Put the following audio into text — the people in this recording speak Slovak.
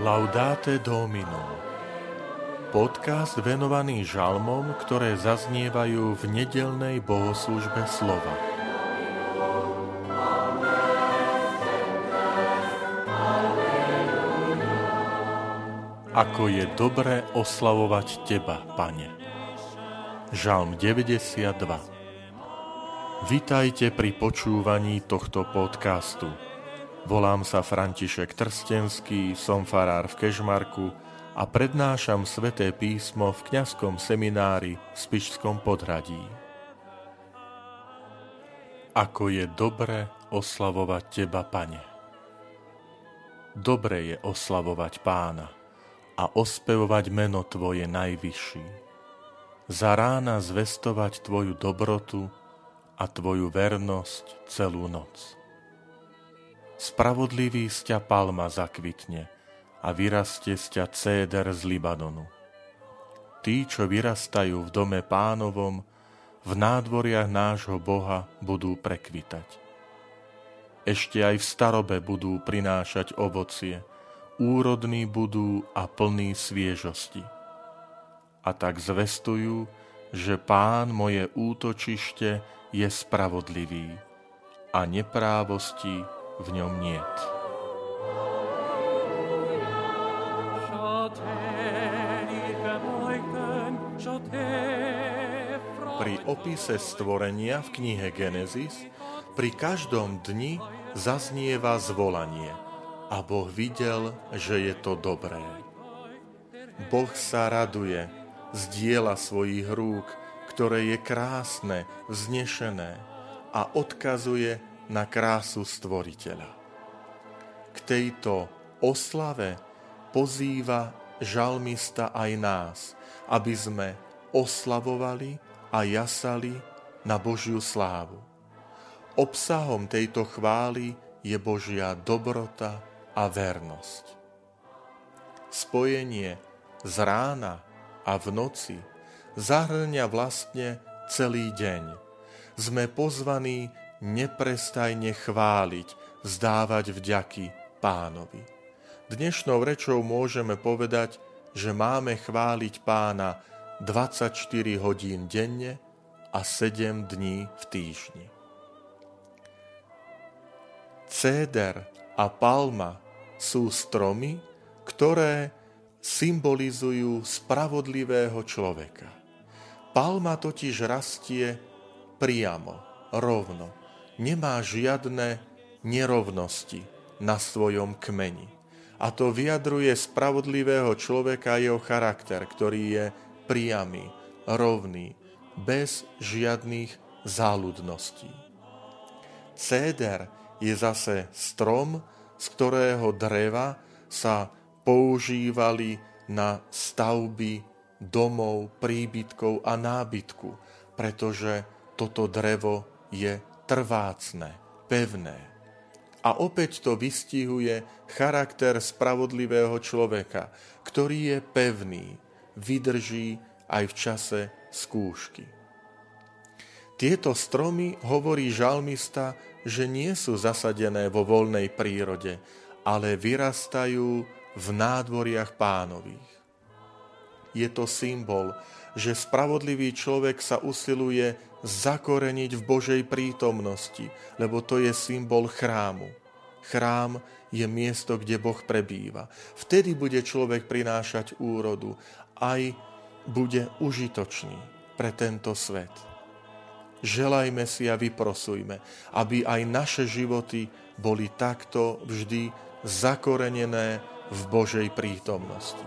Laudate Domino Podcast venovaný žalmom, ktoré zaznievajú v nedelnej bohoslužbe slova. Ako je dobre oslavovať Teba, Pane. Žalm 92 Vitajte pri počúvaní tohto podcastu. Volám sa František Trstenský, som farár v Kežmarku a prednášam sveté písmo v kňazskom seminári v Spišskom podhradí. Ako je dobre oslavovať Teba, Pane. Dobre je oslavovať Pána a ospevovať meno Tvoje najvyšší. Za rána zvestovať Tvoju dobrotu a Tvoju vernosť celú noc spravodlivý z ťa palma zakvitne a vyrastie z ťa céder z Libanonu. Tí, čo vyrastajú v dome pánovom, v nádvoriach nášho Boha budú prekvitať. Ešte aj v starobe budú prinášať ovocie, úrodní budú a plní sviežosti. A tak zvestujú, že pán moje útočište je spravodlivý a neprávosti v ňom niet. Pri opise stvorenia v knihe Genesis pri každom dni zaznieva zvolanie a Boh videl, že je to dobré. Boh sa raduje z diela svojich rúk, ktoré je krásne, vznešené a odkazuje na krásu Stvoriteľa. K tejto oslave pozýva žalmista aj nás, aby sme oslavovali a jasali na Božiu slávu. Obsahom tejto chvály je Božia dobrota a vernosť. Spojenie z rána a v noci zahrňa vlastne celý deň. Sme pozvaní neprestajne chváliť, vzdávať vďaky pánovi. Dnešnou rečou môžeme povedať, že máme chváliť pána 24 hodín denne a 7 dní v týždni. Céder a palma sú stromy, ktoré symbolizujú spravodlivého človeka. Palma totiž rastie priamo, rovno, nemá žiadne nerovnosti na svojom kmeni. A to vyjadruje spravodlivého človeka jeho charakter, ktorý je priamy, rovný, bez žiadnych záľudností. Céder je zase strom, z ktorého dreva sa používali na stavby domov, príbytkov a nábytku, pretože toto drevo je trvácne, pevné. A opäť to vystihuje charakter spravodlivého človeka, ktorý je pevný, vydrží aj v čase skúšky. Tieto stromy, hovorí žalmista, že nie sú zasadené vo voľnej prírode, ale vyrastajú v nádvoriach pánových. Je to symbol, že spravodlivý človek sa usiluje zakoreniť v Božej prítomnosti, lebo to je symbol chrámu. Chrám je miesto, kde Boh prebýva. Vtedy bude človek prinášať úrodu, aj bude užitočný pre tento svet. Želajme si a vyprosujme, aby aj naše životy boli takto vždy zakorenené v Božej prítomnosti.